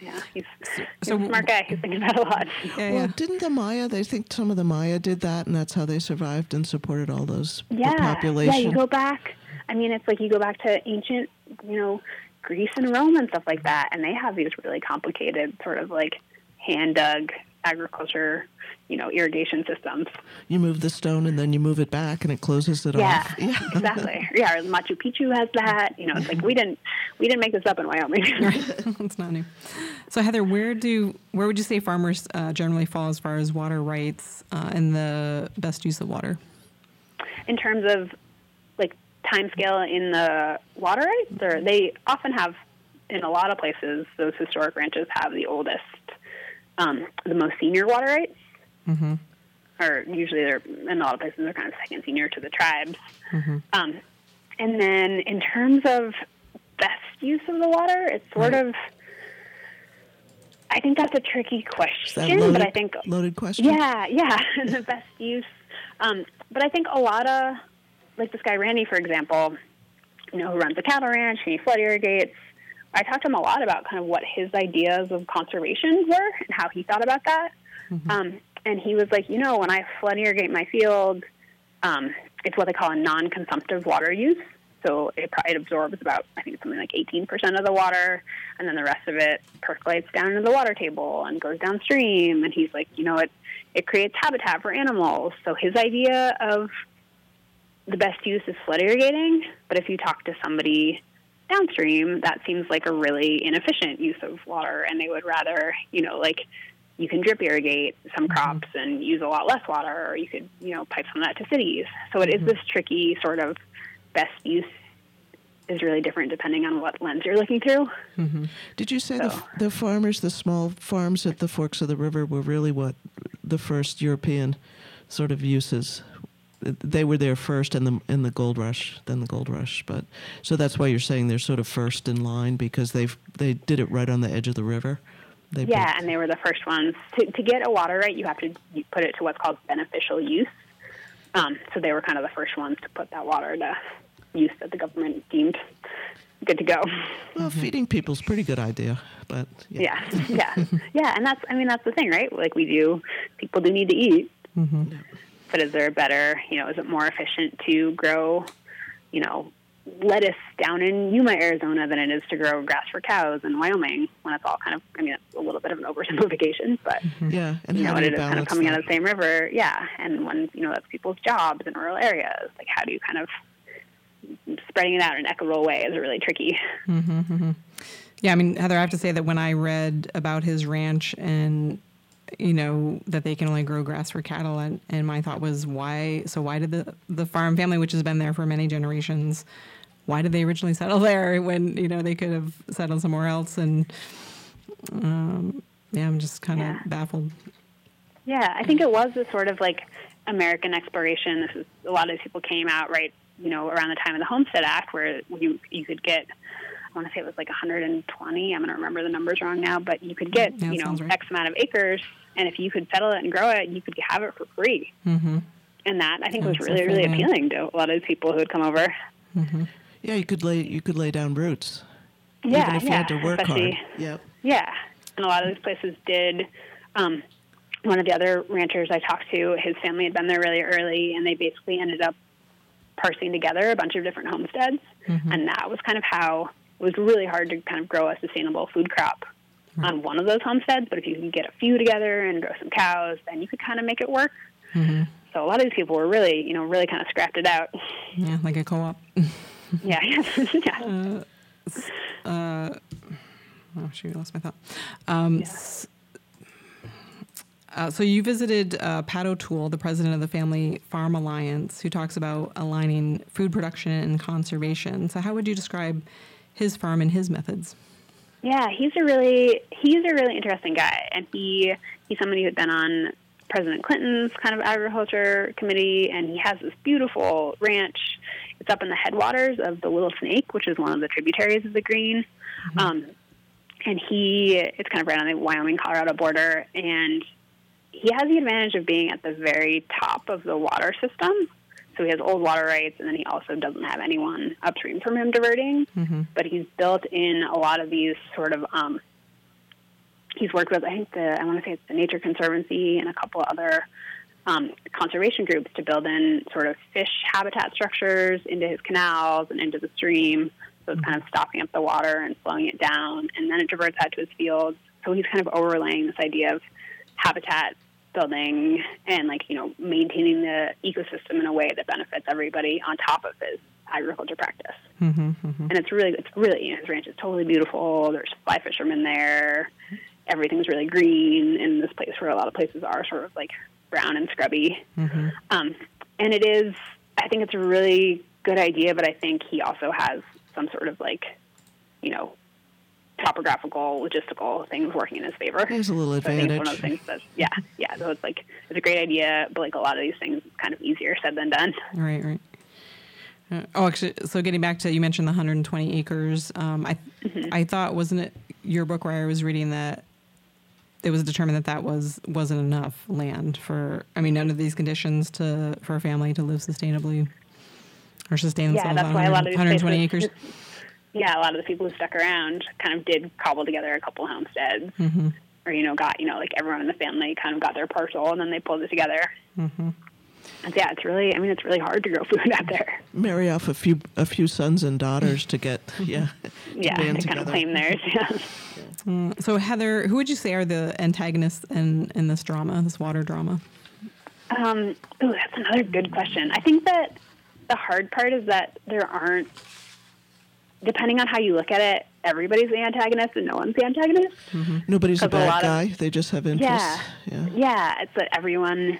Yeah, he's, he's so, a smart guy. He's thinking about a lot. Yeah, well, yeah. didn't the Maya? They think some of the Maya did that, and that's how they survived and supported all those populations? yeah. population. Yeah, you go back I mean, it's like you go back to ancient, you know, Greece and Rome and stuff like that, and they have these really complicated sort of like hand dug agriculture, you know, irrigation systems. You move the stone and then you move it back and it closes it yeah, off. Yeah, exactly. Yeah, Machu Picchu has that. You know, it's like we didn't we didn't make this up in Wyoming. it's not new. So Heather, where do where would you say farmers uh, generally fall as far as water rights uh, and the best use of water? In terms of like time scale in the water rights, or they often have in a lot of places those historic ranches have the oldest, um, the most senior water rights. Mm-hmm. Or usually they're in a lot of places they're kind of second senior to the tribes. Mm-hmm. Um, and then in terms of best use of the water, it's sort right. of I think that's a tricky question, loaded, but I think loaded question. Yeah, yeah, the best use. Um, but I think a lot of like this guy Randy, for example, you know, who runs a cattle ranch and he flood irrigates. I talked to him a lot about kind of what his ideas of conservation were and how he thought about that. Mm-hmm. Um, and he was like, you know, when I flood irrigate my field, um, it's what they call a non-consumptive water use. So it, it absorbs about, I think, something like 18% of the water, and then the rest of it percolates down into the water table and goes downstream. And he's like, you know, it, it creates habitat for animals. So his idea of the best use is flood irrigating, but if you talk to somebody downstream, that seems like a really inefficient use of water, and they would rather, you know, like you can drip irrigate some crops mm-hmm. and use a lot less water, or you could, you know, pipe some of that to cities. So it mm-hmm. is this tricky sort of best use is really different depending on what lens you're looking through. Mm-hmm. Did you say so. the, the farmers, the small farms at the forks of the river, were really what the first European sort of uses? They were there first in the in the gold rush, then the gold rush. But so that's why you're saying they're sort of first in line because they've they did it right on the edge of the river. They yeah, put, and they were the first ones to to get a water right. You have to put it to what's called beneficial use. Um, so they were kind of the first ones to put that water to use that the government deemed good to go. Well, mm-hmm. feeding people's pretty good idea, but yeah. yeah, yeah, yeah, and that's I mean that's the thing, right? Like we do, people do need to eat, mm-hmm. But is there a better, you know, is it more efficient to grow, you know, lettuce down in Yuma, Arizona, than it is to grow grass for cows in Wyoming? When it's all kind of, I mean, it's a little bit of an oversimplification, but mm-hmm. yeah, and you know, it is kind of coming that? out of the same river, yeah. And when you know that's people's jobs in rural areas, like how do you kind of spreading it out in an equitable way is really tricky. Mm-hmm, mm-hmm. Yeah, I mean, Heather, I have to say that when I read about his ranch and you know that they can only grow grass for cattle, and, and my thought was, why? So why did the the farm family, which has been there for many generations, why did they originally settle there when you know they could have settled somewhere else? And um, yeah, I'm just kind of yeah. baffled. Yeah, I think it was a sort of like American exploration. This is a lot of people came out right you know, around the time of the Homestead Act, where you you could get, I want to say it was like 120. I'm going to remember the numbers wrong now, but you could get, yeah, you know, right. X amount of acres, and if you could settle it and grow it, you could have it for free. Mm-hmm. And that I think was really really appealing to a lot of people who had come over. Mm-hmm. Yeah, you could lay you could lay down roots. Yeah, even if yeah, you had to work hard. Yep. Yeah, and a lot of these places did. Um, one of the other ranchers I talked to, his family had been there really early, and they basically ended up parsing together a bunch of different homesteads, mm-hmm. and that was kind of how it was really hard to kind of grow a sustainable food crop right. on one of those homesteads. But if you can get a few together and grow some cows, then you could kind of make it work. Mm-hmm. So a lot of these people were really, you know, really kind of scrapped it out. Yeah, like a co-op. yeah, yeah. Uh, uh, oh shoot, I lost my thought. Um, yeah. Uh, so you visited uh, Pat O'Toole, the president of the Family Farm Alliance, who talks about aligning food production and conservation. So how would you describe his farm and his methods? Yeah, he's a really he's a really interesting guy, and he he's somebody who had been on President Clinton's kind of agriculture committee, and he has this beautiful ranch. It's up in the headwaters of the Little Snake, which is one of the tributaries of the Green. Mm-hmm. Um, and he it's kind of right on the Wyoming Colorado border, and he has the advantage of being at the very top of the water system. So he has old water rights, and then he also doesn't have anyone upstream from him diverting. Mm-hmm. But he's built in a lot of these sort of. Um, he's worked with, I think the I want to say it's the Nature Conservancy and a couple other um, conservation groups to build in sort of fish habitat structures into his canals and into the stream. So it's kind of stopping up the water and slowing it down, and then it diverts out to his fields. So he's kind of overlaying this idea of habitat building and like you know maintaining the ecosystem in a way that benefits everybody on top of his agriculture practice. Mm-hmm, mm-hmm. And it's really it's really you know, his ranch is totally beautiful. There's fly fishermen there. Everything's really green in this place where a lot of places are sort of like brown and scrubby. Mm-hmm. Um, and it is I think it's a really good idea, but I think he also has some sort of like you know topographical, logistical things working in his favor. There's a little advantage. So one of those things that, yeah, yeah. So it's like it's a great idea, but like a lot of these things, it's kind of easier said than done. Right, right. Uh, oh, actually, so getting back to you mentioned the 120 acres. Um, I mm-hmm. I thought wasn't it your book where I was reading that it was determined that that was wasn't enough land for I mean under these conditions to for a family to live sustainably or sustain themselves yeah, that's why a lot of 120 places, acres yeah, a lot of the people who stuck around kind of did cobble together a couple homesteads, mm-hmm. or you know, got you know, like everyone in the family kind of got their parcel, and then they pulled it together. Mm-hmm. And yeah, it's really, I mean, it's really hard to grow food out there. Marry off a few a few sons and daughters to get yeah. to Yeah, band they kind of claim theirs. Yeah. Mm, So Heather, who would you say are the antagonists in in this drama, this water drama? Um, ooh, that's another good question. I think that the hard part is that there aren't, depending on how you look at it, everybody's the antagonist and no one's the antagonist. Mm-hmm. Nobody's a bad of- guy. they just have interests. Yeah. Yeah. Yeah, it's that everyone,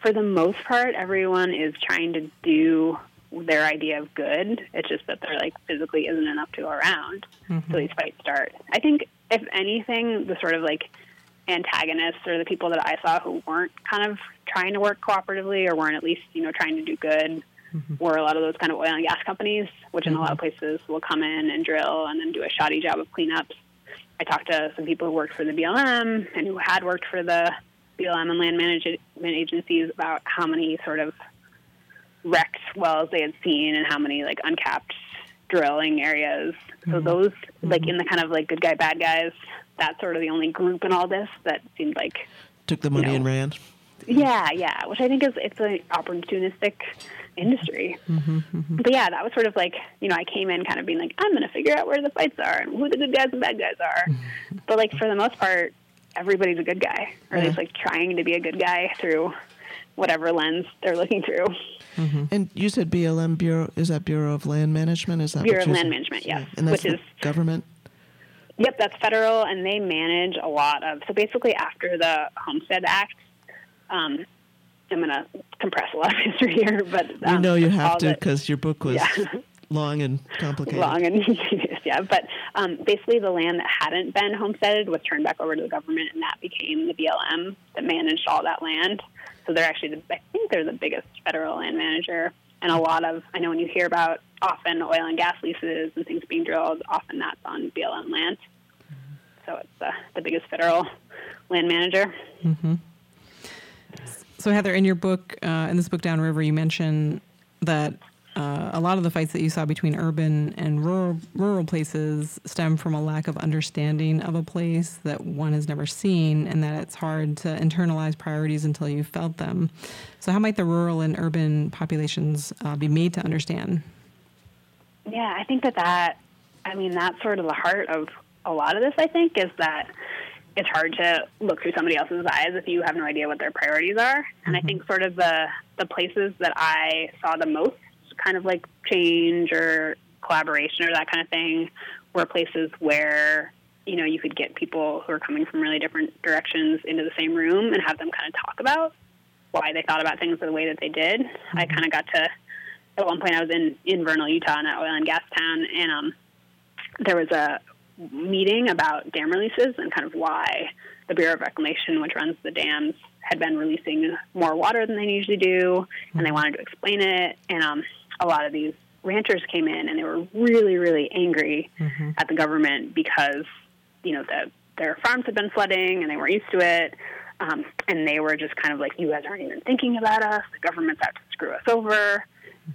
for the most part, everyone is trying to do their idea of good. It's just that there like physically isn't enough to go around, mm-hmm. so these fights start. I think if anything, the sort of like antagonists or the people that I saw who weren't kind of trying to work cooperatively or weren't at least you know trying to do good Mm-hmm. were a lot of those kind of oil and gas companies, which in a lot of mm-hmm. places will come in and drill and then do a shoddy job of cleanups. I talked to some people who worked for the BLM and who had worked for the BLM and land management agencies about how many sort of wrecked wells they had seen and how many like uncapped drilling areas. So mm-hmm. those like in the kind of like good guy bad guys, that's sort of the only group in all this that seemed like Took the money know. and ran. yeah, yeah, which I think is it's an opportunistic industry. Mm-hmm, mm-hmm. But yeah, that was sort of like you know I came in kind of being like I'm going to figure out where the fights are and who the good guys and bad guys are. Mm-hmm. but like for the most part, everybody's a good guy, or at least like trying to be a good guy through whatever lens they're looking through. And you said BLM Bureau is that Bureau of Land Management? Is that Bureau of Land said? Management, yes, And that's which the is- government. Yep, that's federal, and they manage a lot of. So basically, after the Homestead Act, um, I'm going to compress a lot of history here, but um, know you have to because your book was Yeah. long and complicated. long and tedious, yeah. But um, basically, the land that hadn't been homesteaded was turned back over to the government, and that became the BLM that managed all that land. So they're actually, the, I think they're the biggest federal land manager. And a lot of, I know when you hear about often oil and gas leases and things being drilled, often that's on BLM land. So it's the, the biggest federal land manager. So Heather, in your book, uh, in this book Downriver, you mention that uh, a lot of the fights that you saw between urban and rural rural places stem from a lack of understanding of a place that one has never seen, and that it's hard to internalize priorities until you've felt them. So, how might the rural and urban populations uh, be made to understand? Yeah, I think that that, I mean, that's sort of the heart of a lot of this, I think, is that it's hard to look through somebody else's eyes if you have no idea what their priorities are. And I think sort of the, the places that I saw the most kind of like change or collaboration or that kind of thing were places where, you know, you could get people who are coming from really different directions into the same room and have them kind of talk about why they thought about things the way that they did. I kind of got to at one point I was in in Vernal, Utah, in an oil and gas town, and um, there was a meeting about dam releases and kind of why the Bureau of Reclamation, which runs the dams, had been releasing more water than they usually do, and they wanted to explain it. And um, a lot of these ranchers came in, and they were really, really angry at the government because you know the, their farms had been flooding and they weren't used to it. Um, and they were just kind of like, you guys aren't even thinking about us. The government's out to screw us over.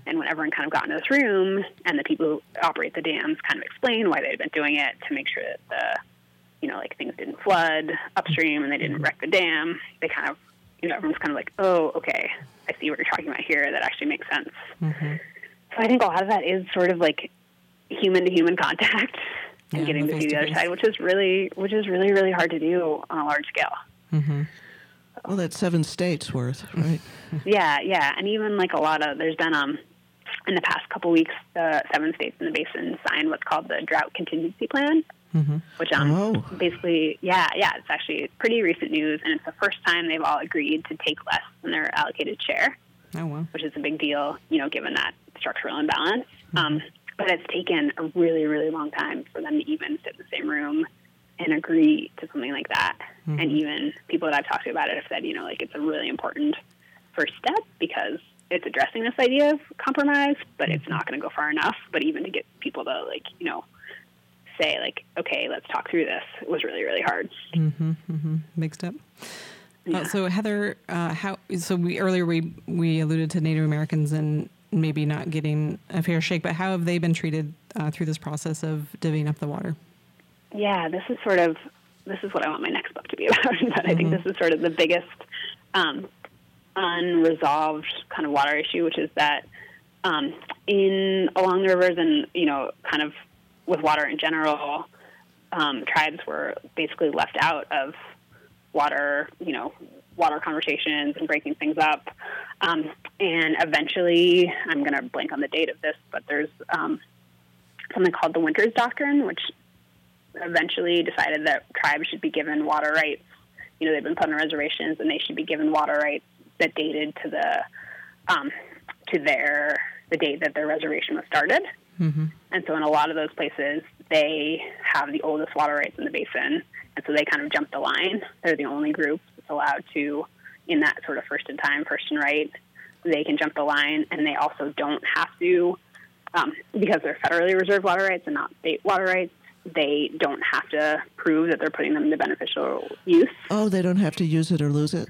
And when everyone kind of got into this room, and the people who operate the dams kind of explained why they had been doing it to make sure that the, you know, like things didn't flood upstream and they didn't wreck the dam, they kind of, you know, everyone's kind of like, oh, okay, I see what you're talking about here. That actually makes sense. So I think a lot of that is sort of like human to human contact and Yeah, getting to see the other side, which is really, which is really, really hard to do on a large scale. Well, that's seven states worth, right? Yeah, yeah, and even like a lot of there's been um in the past couple weeks, the seven states in the basin signed what's called the drought contingency plan, which um Oh. basically yeah yeah it's actually pretty recent news, and it's the first time they've all agreed to take less than their allocated share, Oh wow. which is a big deal, you know, given that structural imbalance. Um, but it's taken a really really long time for them to even sit in the same room and agree to something like that. And even people that I've talked to about it have said, you know, like it's a really important first step because it's addressing this idea of compromise, but it's not going to go far enough. But even to get people to like, you know, say like, okay, let's talk through this was really, really hard. Mm-hmm. Big step. Uh, so Heather, uh, how? So we earlier we we alluded to Native Americans and maybe not getting a fair shake, but how have they been treated uh, through this process of divvying up the water? Yeah, this is sort of this is what I want my next book to be about. but I think this is sort of the biggest um, unresolved kind of water issue, which is that um, in along the rivers and you know kind of with water in general, um, tribes were basically left out of water, you know, water conversations and breaking things up. Um, and eventually, I'm going to blank on the date of this, but there's um, something called the Winters Doctrine, which eventually decided that tribes should be given water rights. You know, they've been put on reservations, and they should be given water rights that dated to the um, to their the date that their reservation was started. Mm-hmm. And so, in a lot of those places, they have the oldest water rights in the basin, and so they kind of jump the line. They're the only group that's allowed to, in that sort of first in time, first in right. They can jump the line, and they also don't have to, um, because they're federally reserved water rights and not state water rights. They don't have to prove that they're putting them into beneficial use. Oh, they don't have to use it or lose it.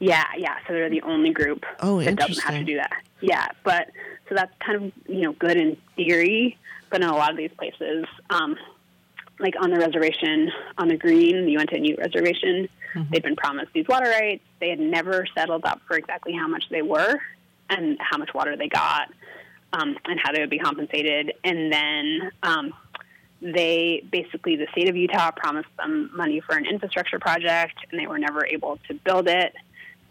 Yeah, yeah. So they're the only group oh, that doesn't have to do that. Yeah, but so that's kind of you know good in theory, but in a lot of these places, um, like on the reservation on the Green, the Uinta Ute reservation, mm-hmm. they'd been promised these water rights. They had never settled up for exactly how much they were and how much water they got, um, and how they would be compensated. And then um, they basically the state of Utah promised them money for an infrastructure project, and they were never able to build it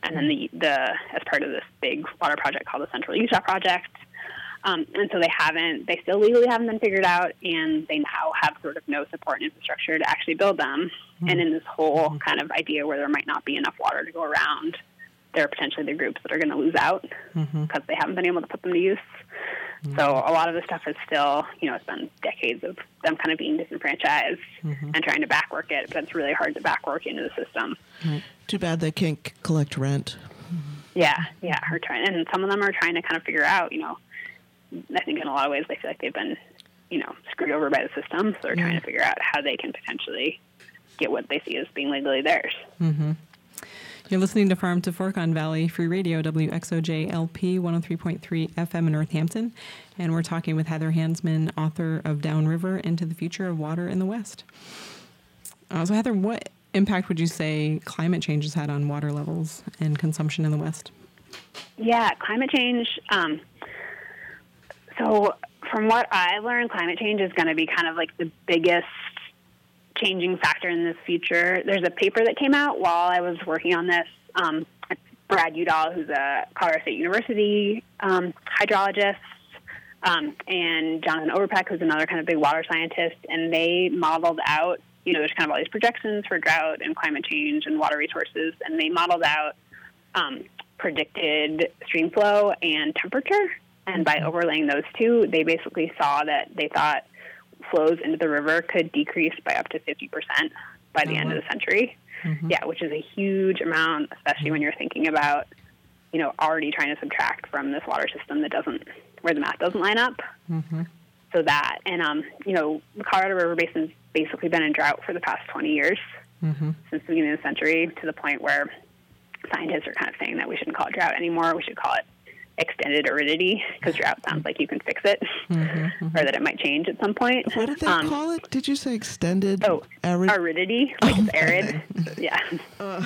and then the, the as part of this big water project called the Central Utah Project. Um, and so they haven't, they still legally haven't been figured out, and they now have sort of no support and infrastructure to actually build them. Mm-hmm. And in this whole mm-hmm. kind of idea where there might not be enough water to go around, there are potentially the groups that are going to lose out because mm-hmm. they haven't been able to put them to use. Mm-hmm. So a lot of the stuff is still, you know, it's been decades of them kind of being disenfranchised mm-hmm. and trying to backwork it, but it's really hard to backwork into the system. Right. Too bad they can't collect rent. Yeah, yeah, are trying, and some of them are trying to kind of figure out, you know, I think in a lot of ways they feel like they've been, you know, screwed over by the system, so they're yeah. trying to figure out how they can potentially get what they see as being legally theirs. Mm-hmm. You're listening to Farm to Fork on Valley Free Radio, WXOJ LP 103.3 FM in Northampton. And we're talking with Heather Hansman, author of Downriver Into the Future of Water in the West. Uh, so, Heather, what impact would you say climate change has had on water levels and consumption in the West? Yeah, climate change. Um, so, from what I learned, climate change is going to be kind of like the biggest changing factor in this future. There's a paper that came out while I was working on this. Um, Brad Udall, who's a Colorado State University um, hydrologist, um, and Jonathan Overpeck, who's another kind of big water scientist, and they modeled out, you know, there's kind of all these projections for drought and climate change and water resources, and they modeled out um, predicted stream flow and temperature. And by overlaying those two, they basically saw that they thought flows into the river could decrease by up to 50% by the oh, end of the century. Mm-hmm. Yeah, which is a huge amount, especially when you're thinking about, you know, already trying to subtract from this water system that doesn't, where the math doesn't line up. Mm-hmm. So that, and, um, you know, the Colorado River Basin's basically been in drought for the past 20 years mm-hmm. since the beginning of the century to the point where scientists are kind of saying that we shouldn't call it drought anymore. We should call it extended aridity because drought sounds like you can fix it mm-hmm, mm-hmm. or that it might change at some point. What did they um, call it? Did you say extended? Oh, arid- aridity, like oh, it's arid. yeah. Uh.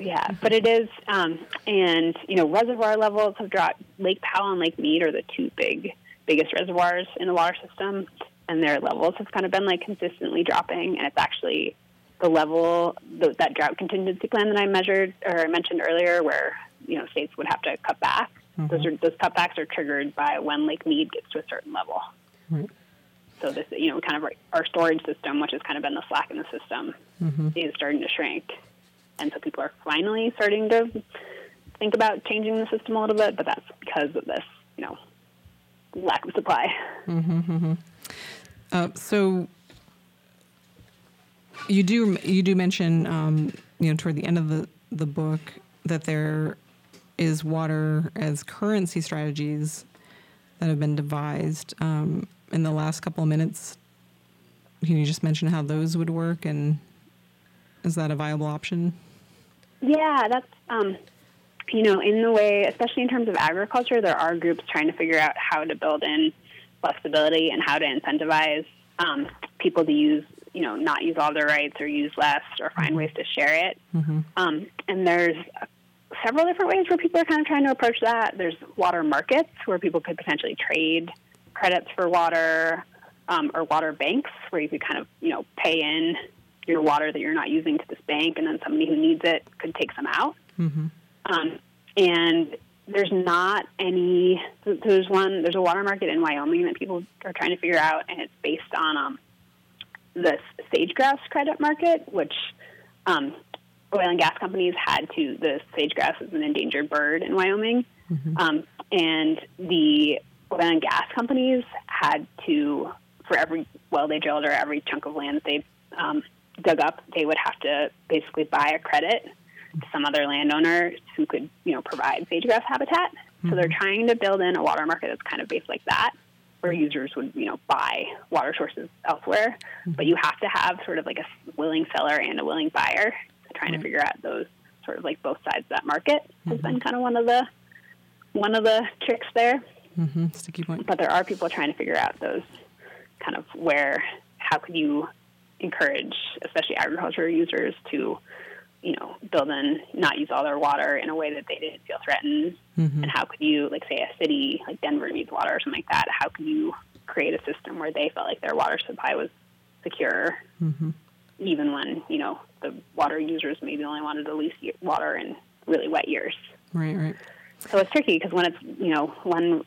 yeah, but it is, um, and you know, reservoir levels have dropped. Lake Powell and Lake Mead are the two big, biggest reservoirs in the water system, and their levels have kind of been like consistently dropping. And it's actually the level the, that drought contingency plan that I measured or I mentioned earlier, where you know states would have to cut back. Mm-hmm. Those are those cutbacks are triggered by when Lake Mead gets to a certain level. Right. So this, you know, kind of our storage system, which has kind of been the slack in the system, mm-hmm. is starting to shrink, and so people are finally starting to think about changing the system a little bit. But that's because of this, you know, lack of supply. Mm-hmm, mm-hmm. uh, so you do you do mention, um, you know, toward the end of the the book that there is water as currency strategies that have been devised. Um, in the last couple of minutes, can you just mention how those would work and is that a viable option? Yeah, that's, um, you know, in the way, especially in terms of agriculture, there are groups trying to figure out how to build in flexibility and how to incentivize um, people to use, you know, not use all their rights or use less or find mm-hmm. ways to share it. Mm-hmm. Um, and there's a several different ways where people are kind of trying to approach that. There's water markets where people could potentially trade credits for water, um, or water banks where you could kind of you know pay in your water that you're not using to this bank, and then somebody who needs it could take some out. Mm-hmm. Um, and there's not any. There's one. There's a water market in Wyoming that people are trying to figure out, and it's based on um, the sage-grouse credit market, which um, oil and gas companies had to. The sage-grouse is an endangered bird in Wyoming, Mm-hmm. um, and the oil and gas companies had to, for every well they drilled or every chunk of land they um, dug up, they would have to basically buy a credit to some other landowner who could, you know, provide sage-grouse habitat. So they're trying to build in a water market that's kind of based like that, where users would, you know, buy water sources elsewhere. But you have to have sort of like a willing seller and a willing buyer. Trying to figure out those sort of like both sides of that market has been kind of one of the one of the tricks there. Mm-hmm. Sticky point. But there are people trying to figure out those kind of where how could you encourage, especially agriculture users, to you know build and not use all their water in a way that they didn't feel threatened, Mm-hmm. and how could you like say a city like Denver needs water or something like that? How could you create a system where they felt like their water supply was secure, Mm-hmm. even when you know the water users maybe only wanted the least water in really wet years. Right, right. So it's tricky because when it's you know when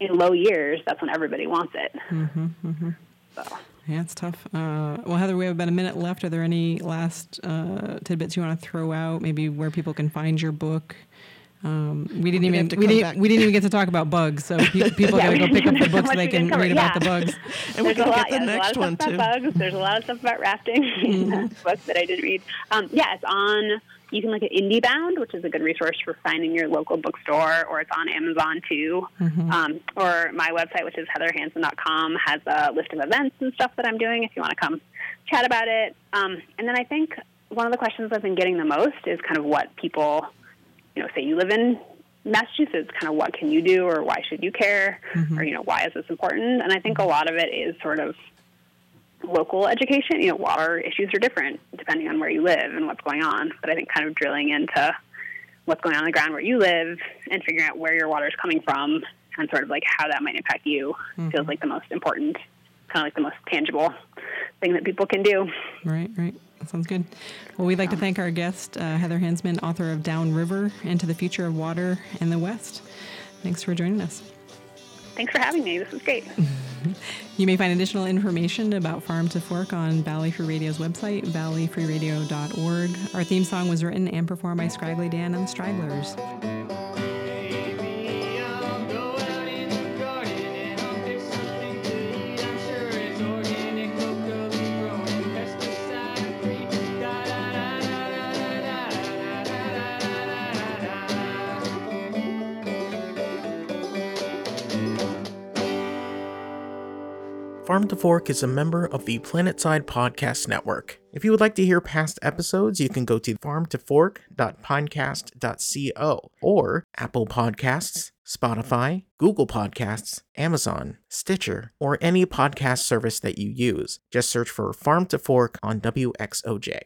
in low years, that's when everybody wants it. Mm-hmm. Mm-hmm. So Yeah, it's tough. Uh, well, Heather, we have about a minute left. Are there any last uh, tidbits you want to throw out? Maybe where people can find your book. Um, we didn't even have to we come didn't, back. we didn't even get to talk about bugs. So pe- people Yeah, gotta go pick up the books much so they can didn't read about the bugs. And we there's can a get lot, the yeah, next one too. bugs. There's a lot of stuff about rafting in the book that I didn't read. Um, yeah, it's on. You can look at IndieBound, which is a good resource for finding your local bookstore, or it's on Amazon too. Um, or my website, which is heatherhansman.com, has a list of events and stuff that I'm doing if you want to come chat about it. Um, and then I think one of the questions I've been getting the most is kind of what people, you know, say you live in Massachusetts, kind of what can you do or why should you care mm-hmm. or, you know, why is this important? And I think a lot of it is sort of local education. You know, water issues are different depending on where you live and what's going on. But I think kind of drilling into what's going on on the ground where you live and figuring out where your water is coming from and sort of like how that might impact you mm-hmm. feels like the most important, kind of like the most tangible thing that people can do. Right, right. That sounds good. Well, we'd like to thank our guest, uh, Heather Hansman, author of Downriver Into the Future of Water in the West. Thanks for joining us. Thanks for having me. This was great. You may find additional information about Farm to Fork on Valley Free Radio's website, valleyfreeradio.org. Our theme song was written and performed by Scraggly Dan and the Stragglers. Farm to Fork is a member of the Planetside Podcast Network. If you would like to hear past episodes, you can go to farmtofork.pinecast.co or Apple Podcasts, Spotify, Google Podcasts, Amazon, Stitcher, or any podcast service that you use. Just search for Farm to Fork on WXOJ.